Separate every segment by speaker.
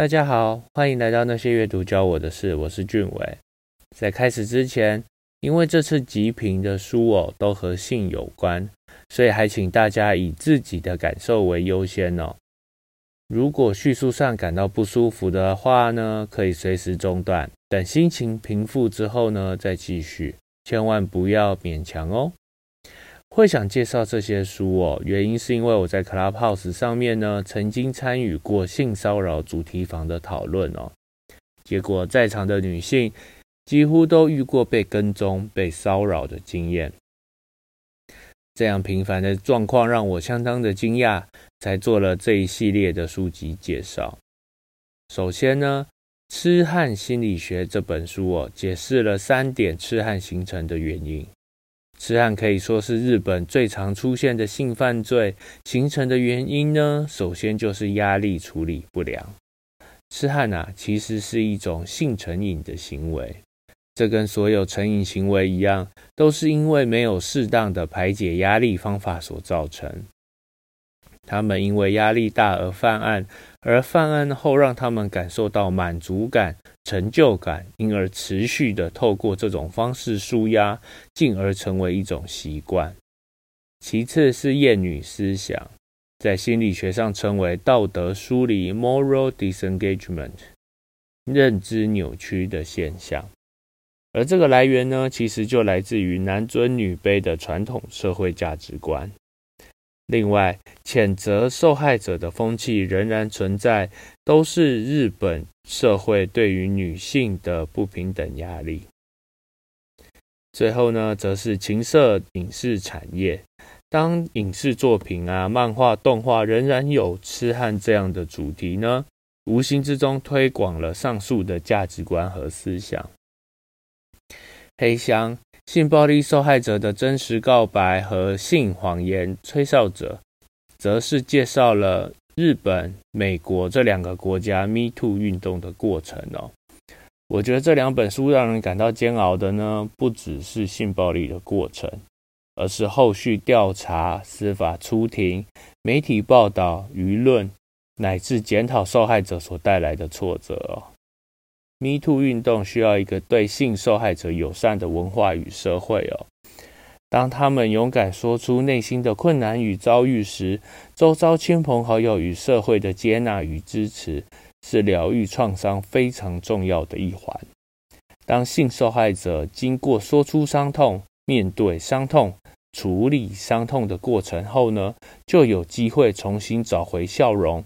Speaker 1: 大家好，欢迎来到那些阅读教我的事，我是俊伟。在开始之前，因为这次集评的书哦都和性有关，所以还请大家以自己的感受为优先哦。如果叙述上感到不舒服的话呢，可以随时中断，等心情平复之后呢再继续，千万不要勉强哦。会想介绍这些书哦，原因是因为我在 Clubhouse 上面呢，曾经参与过性骚扰主题房的讨论哦。结果在场的女性几乎都遇过被跟踪、被骚扰的经验。这样频繁的状况让我相当的惊讶，才做了这一系列的书籍介绍。首先呢，《痴汉心理学》这本书哦，解释了三点痴汉形成的原因。痴汉可以说是日本最常出现的性犯罪，形成的原因呢，首先就是压力处理不良。痴汉啊，其实是一种性成瘾的行为，这跟所有成瘾行为一样，都是因为没有适当的排解压力方法所造成。他们因为压力大而犯案，而犯案后让他们感受到满足感。成就感，因而持续的透过这种方式舒压，进而成为一种习惯。其次是厌女思想，在心理学上称为道德疏离 （moral disengagement），认知扭曲的现象。而这个来源呢，其实就来自于男尊女卑的传统社会价值观。另外，谴责受害者的风气仍然存在，都是日本社会对于女性的不平等压力。最后呢，则是情色影视产业，当影视作品啊、漫画、动画仍然有痴汉这样的主题呢，无形之中推广了上述的价值观和思想。黑箱。性暴力受害者的真实告白和性谎言吹哨者，则是介绍了日本、美国这两个国家 Me Too 运动的过程哦。我觉得这两本书让人感到煎熬的呢，不只是性暴力的过程，而是后续调查、司法出庭、媒体报道、舆论乃至检讨受害者所带来的挫折哦。Me Too 运动需要一个对性受害者友善的文化与社会哦。当他们勇敢说出内心的困难与遭遇时，周遭亲朋好友与社会的接纳与支持，是疗愈创伤非常重要的一环。当性受害者经过说出伤痛、面对伤痛、处理伤痛的过程后呢，就有机会重新找回笑容，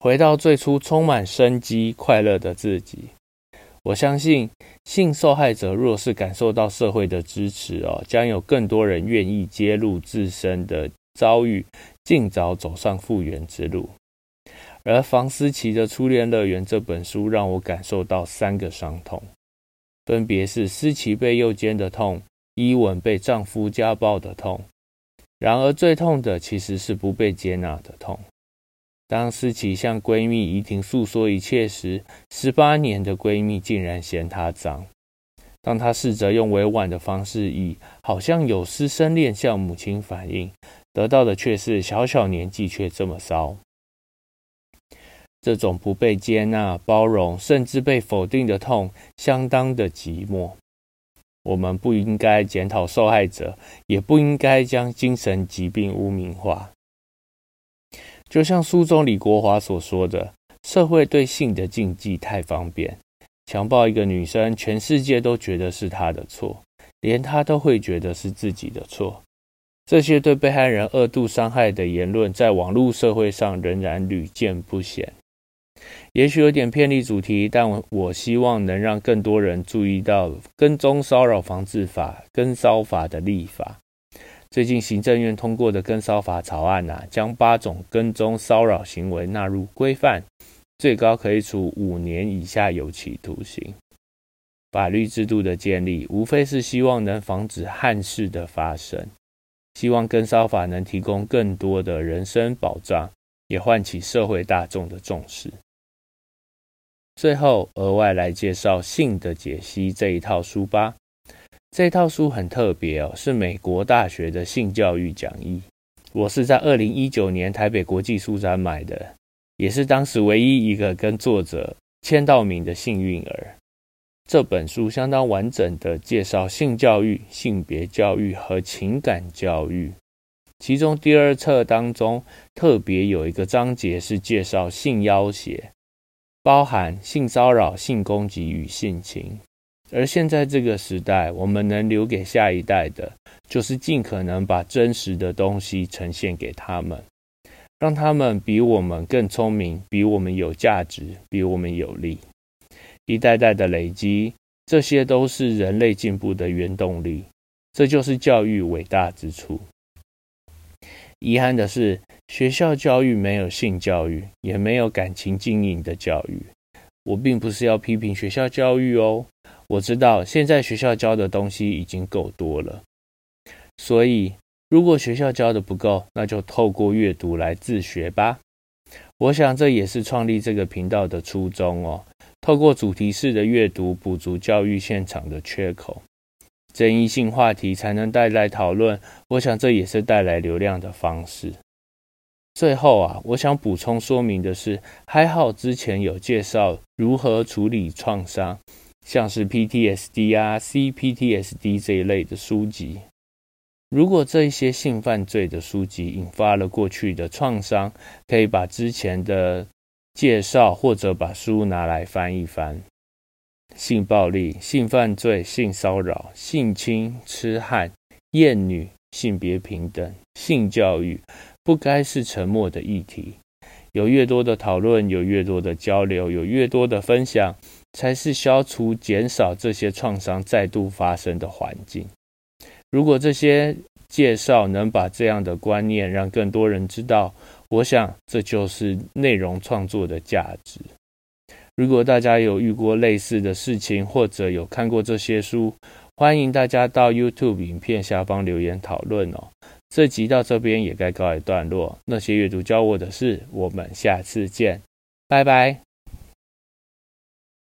Speaker 1: 回到最初充满生机、快乐的自己。我相信性受害者若是感受到社会的支持哦，将有更多人愿意揭露自身的遭遇，尽早走上复原之路。而房思琪的初恋乐园这本书让我感受到三个伤痛，分别是思琪被诱奸的痛，伊文被丈夫家暴的痛，然而最痛的其实是不被接纳的痛。当思琪向闺蜜怡婷诉说一切时，十八年的闺蜜竟然嫌她脏。当她试着用委婉的方式，以好像有师生恋向母亲反映，得到的却是小小年纪却这么骚。这种不被接纳、包容，甚至被否定的痛，相当的寂寞。我们不应该检讨受害者，也不应该将精神疾病污名化。就像书中李国华所说的，社会对性的禁忌太方便，强暴一个女生，全世界都觉得是她的错，连她都会觉得是自己的错。这些对被害人恶度伤害的言论，在网络社会上仍然屡见不鲜。也许有点偏离主题，但我希望能让更多人注意到跟踪骚扰防治法、跟骚法的立法。最近行政院通过的跟骚法草案呐，将八种跟踪骚扰行为纳入规范，最高可以处五年以下有期徒刑。法律制度的建立，无非是希望能防止憾事的发生，希望跟骚法能提供更多的人身保障，也唤起社会大众的重视。最后，额外来介绍《性的解析》这一套书吧。这套书很特别哦，是美国大学的性教育讲义。我是在二零一九年台北国际书展买的，也是当时唯一一个跟作者签到名的幸运儿。这本书相当完整的介绍性教育、性别教育和情感教育。其中第二册当中特别有一个章节是介绍性要挟，包含性骚扰、性攻击与性侵。而现在这个时代，我们能留给下一代的，就是尽可能把真实的东西呈现给他们，让他们比我们更聪明，比我们有价值，比我们有力。一代代的累积，这些都是人类进步的原动力。这就是教育伟大之处。遗憾的是，学校教育没有性教育，也没有感情经营的教育。我并不是要批评学校教育哦。我知道现在学校教的东西已经够多了，所以如果学校教的不够，那就透过阅读来自学吧。我想这也是创立这个频道的初衷哦。透过主题式的阅读，补足教育现场的缺口，争议性话题才能带来讨论。我想这也是带来流量的方式。最后啊，我想补充说明的是，还好之前有介绍如何处理创伤。像是 PTSD 啊、CPTSD 这一类的书籍，如果这一些性犯罪的书籍引发了过去的创伤，可以把之前的介绍或者把书拿来翻一翻。性暴力、性犯罪、性骚扰、性侵、痴汉、厌女、性别平等、性教育，不该是沉默的议题。有越多的讨论，有越多的交流，有越多的分享。才是消除、减少这些创伤再度发生的环境。如果这些介绍能把这样的观念让更多人知道，我想这就是内容创作的价值。如果大家有遇过类似的事情，或者有看过这些书，欢迎大家到 YouTube 影片下方留言讨论哦。这集到这边也该告一段落。那些阅读教我的事，我们下次见，拜拜。